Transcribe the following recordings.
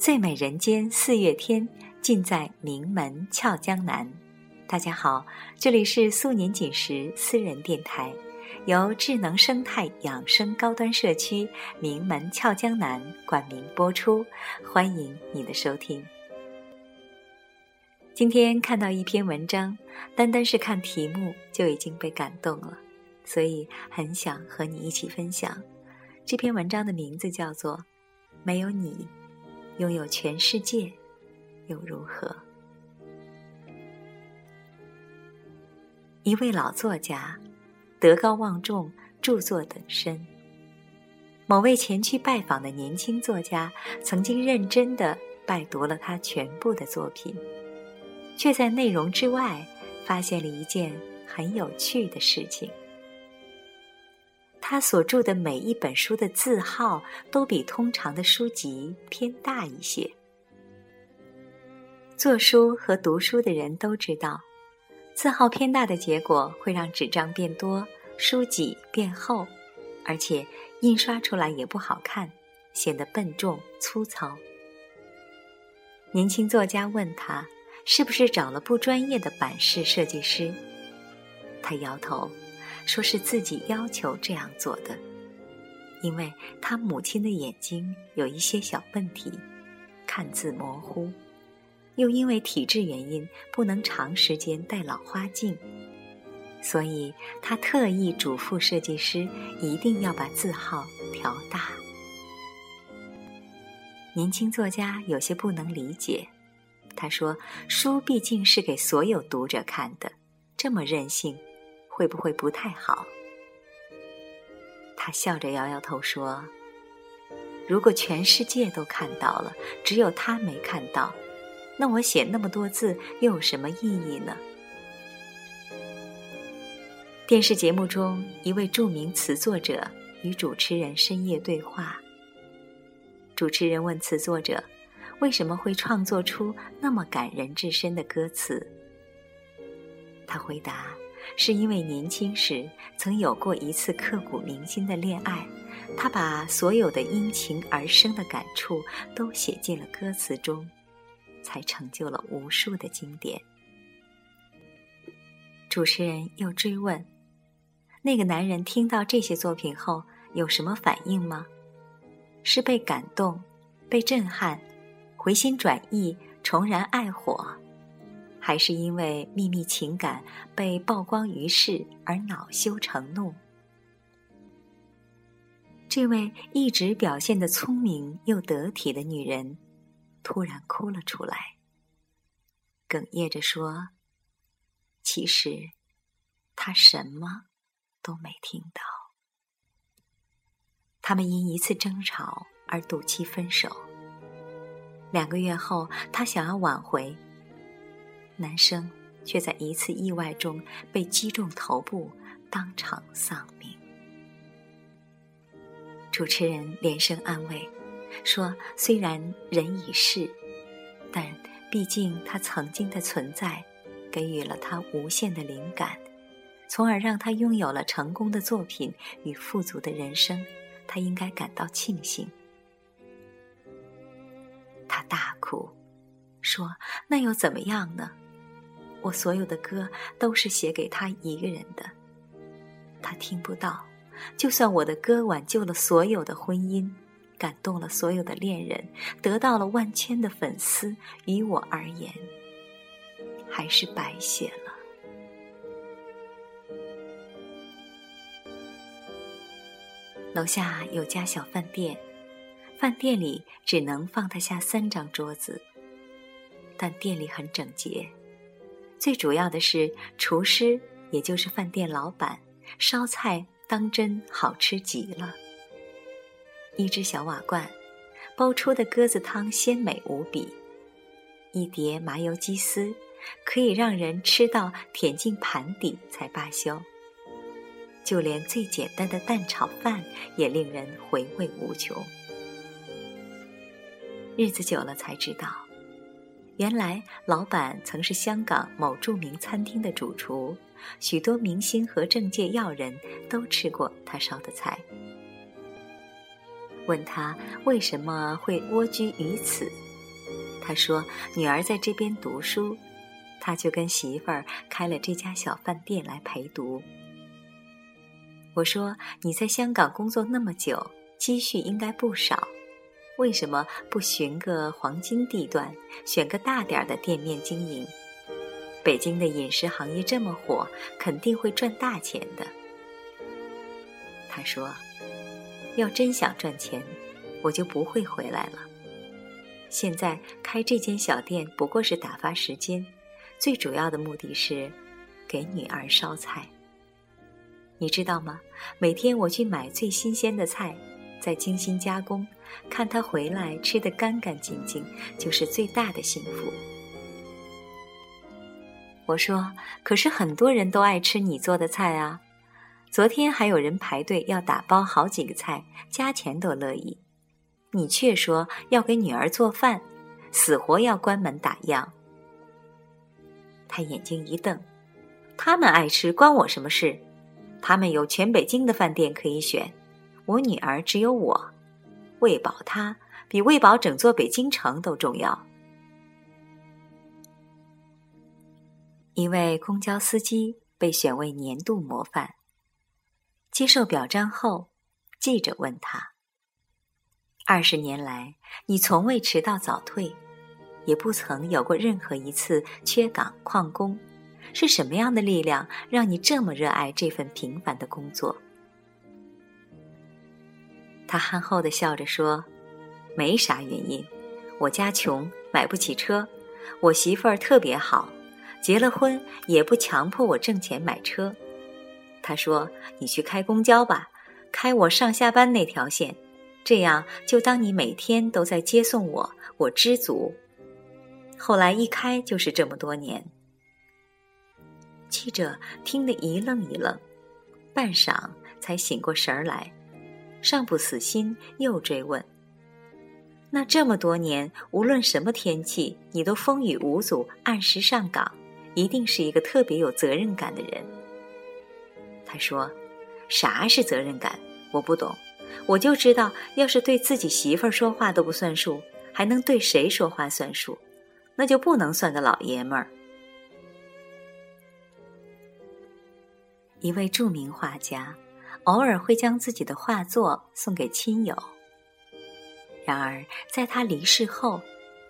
最美人间四月天，尽在名门俏江南。大家好，这里是素年锦时私人电台，由智能生态养生高端社区名门俏江南冠名播出，欢迎你的收听。今天看到一篇文章，单单是看题目就已经被感动了，所以很想和你一起分享。这篇文章的名字叫做《没有你》。拥有全世界又如何？一位老作家，德高望重，著作等身。某位前去拜访的年轻作家，曾经认真的拜读了他全部的作品，却在内容之外发现了一件很有趣的事情。他所著的每一本书的字号都比通常的书籍偏大一些。做书和读书的人都知道，字号偏大的结果会让纸张变多，书籍变厚，而且印刷出来也不好看，显得笨重粗糙。年轻作家问他，是不是找了不专业的版式设计师？他摇头。说是自己要求这样做的，因为他母亲的眼睛有一些小问题，看字模糊，又因为体质原因不能长时间戴老花镜，所以他特意嘱咐设计师一定要把字号调大。年轻作家有些不能理解，他说：“书毕竟是给所有读者看的，这么任性。”会不会不太好？他笑着摇摇头说：“如果全世界都看到了，只有他没看到，那我写那么多字又有什么意义呢？”电视节目中，一位著名词作者与主持人深夜对话。主持人问词作者：“为什么会创作出那么感人至深的歌词？”他回答。是因为年轻时曾有过一次刻骨铭心的恋爱，他把所有的因情而生的感触都写进了歌词中，才成就了无数的经典。主持人又追问：“那个男人听到这些作品后有什么反应吗？是被感动、被震撼、回心转意、重燃爱火？”还是因为秘密情感被曝光于世而恼羞成怒。这位一直表现的聪明又得体的女人，突然哭了出来，哽咽着说：“其实，她什么都没听到。”他们因一次争吵而赌气分手。两个月后，她想要挽回。男生却在一次意外中被击中头部，当场丧命。主持人连声安慰，说：“虽然人已逝，但毕竟他曾经的存在，给予了他无限的灵感，从而让他拥有了成功的作品与富足的人生。他应该感到庆幸。”他大哭，说：“那又怎么样呢？”我所有的歌都是写给他一个人的，他听不到。就算我的歌挽救了所有的婚姻，感动了所有的恋人，得到了万千的粉丝，于我而言，还是白写了。楼下有家小饭店，饭店里只能放得下三张桌子，但店里很整洁。最主要的是，厨师也就是饭店老板烧菜当真好吃极了。一只小瓦罐，煲出的鸽子汤鲜美无比；一碟麻油鸡丝，可以让人吃到舔进盘底才罢休。就连最简单的蛋炒饭也令人回味无穷。日子久了才知道。原来老板曾是香港某著名餐厅的主厨，许多明星和政界要人都吃过他烧的菜。问他为什么会蜗居于此，他说女儿在这边读书，他就跟媳妇儿开了这家小饭店来陪读。我说你在香港工作那么久，积蓄应该不少，为什么不寻个黄金地段，选个大点儿的店面经营？北京的饮食行业这么火，肯定会赚大钱的。他说：“要真想赚钱，我就不会回来了。现在开这间小店不过是打发时间，最主要的目的是给女儿烧菜。你知道吗？每天我去买最新鲜的菜，再精心加工，看他回来吃得干干净净，就是最大的幸福。”我说：“可是很多人都爱吃你做的菜啊！昨天还有人排队要打包好几个菜，加钱都乐意。你却说要给女儿做饭，死活要关门打烊。”他眼睛一瞪：“他们爱吃关我什么事？他们有全北京的饭店可以选，我女儿只有我，喂饱她比喂饱整座北京城都重要。”一位公交司机被选为年度模范。接受表彰后，记者问他：“二十年来，你从未迟到早退，也不曾有过任何一次缺岗旷工，是什么样的力量让你这么热爱这份平凡的工作？”他憨厚的笑着说：“没啥原因，我家穷，买不起车，我媳妇儿特别好。”结了婚也不强迫我挣钱买车，他说：“你去开公交吧，开我上下班那条线，这样就当你每天都在接送我，我知足。”后来一开就是这么多年。记者听得一愣一愣，半晌才醒过神儿来，尚不死心，又追问：“那这么多年，无论什么天气，你都风雨无阻，按时上岗？”一定是一个特别有责任感的人。他说：“啥是责任感？我不懂。我就知道，要是对自己媳妇儿说话都不算数，还能对谁说话算数？那就不能算个老爷们儿。”一位著名画家，偶尔会将自己的画作送给亲友。然而，在他离世后，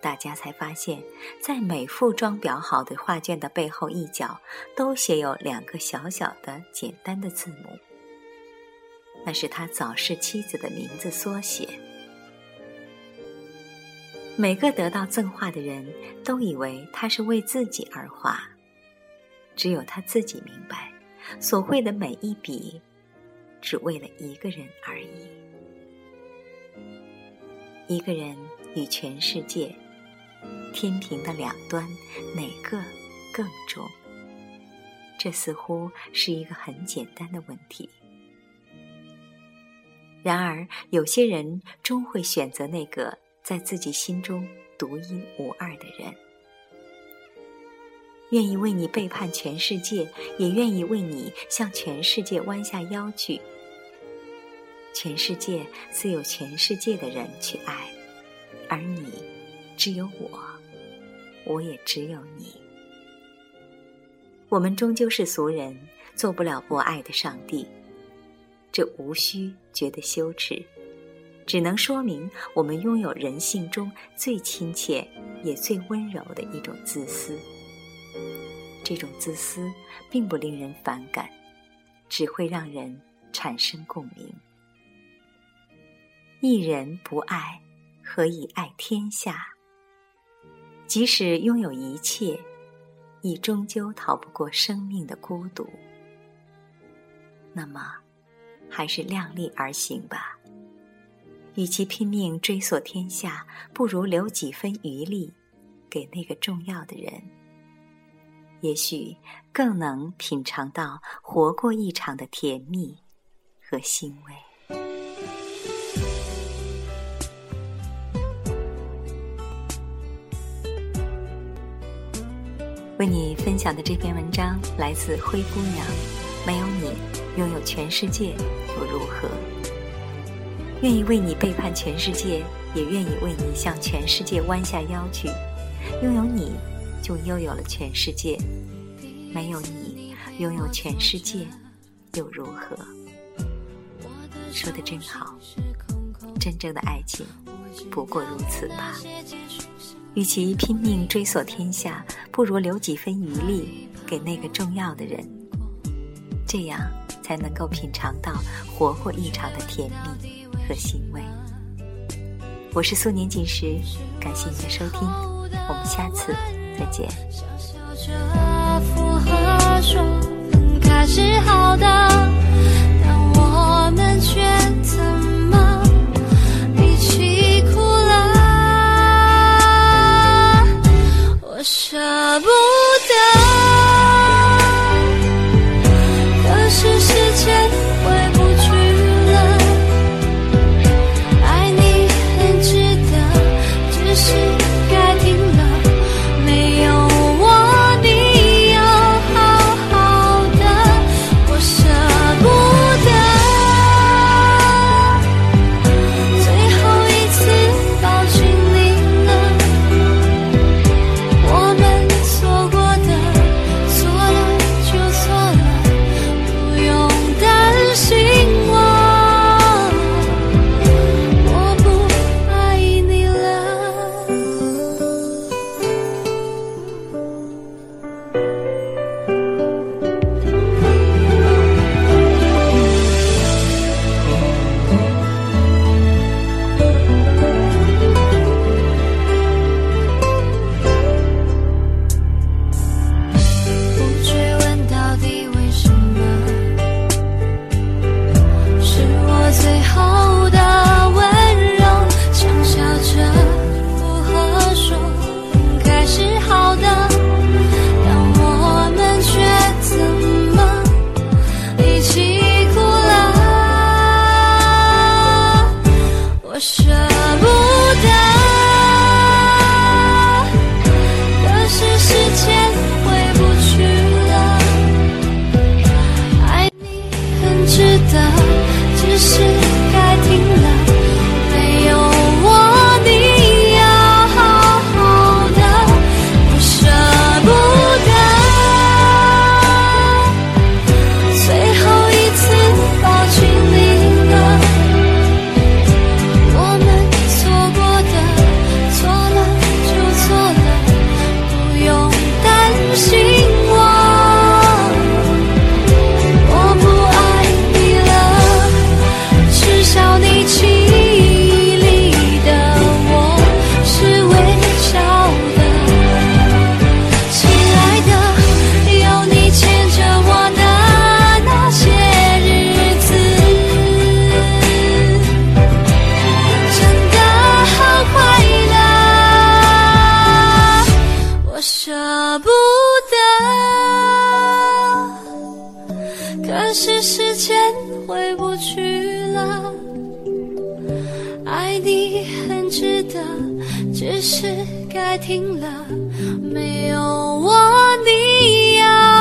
大家才发现，在每幅装裱好的画卷的背后一角，都写有两个小小的、简单的字母。那是他早逝妻子的名字缩写。每个得到赠画的人都以为他是为自己而画，只有他自己明白，所绘的每一笔，只为了一个人而已。一个人与全世界。天平的两端，哪个更重？这似乎是一个很简单的问题。然而，有些人终会选择那个在自己心中独一无二的人，愿意为你背叛全世界，也愿意为你向全世界弯下腰去。全世界自有全世界的人去爱，而你，只有我。我也只有你。我们终究是俗人，做不了博爱的上帝。这无需觉得羞耻，只能说明我们拥有人性中最亲切也最温柔的一种自私。这种自私并不令人反感，只会让人产生共鸣。一人不爱，何以爱天下？即使拥有一切，亦终究逃不过生命的孤独。那么，还是量力而行吧。与其拼命追索天下，不如留几分余力给那个重要的人。也许更能品尝到活过一场的甜蜜和欣慰。为你分享的这篇文章来自灰姑娘。没有你，拥有全世界又如何？愿意为你背叛全世界，也愿意为你向全世界弯下腰去。拥有你，就拥有了全世界；没有你，拥有全世界又如何？说的真好，真正的爱情不过如此吧。与其拼命追索天下，不如留几分余力给那个重要的人，这样才能够品尝到活过一场的甜蜜和欣慰。我是素年锦时，感谢你的收听，我们下次再见。小小着符合说分开是好的。可是时间回不去了。爱你很值得只是该停了。没有我你要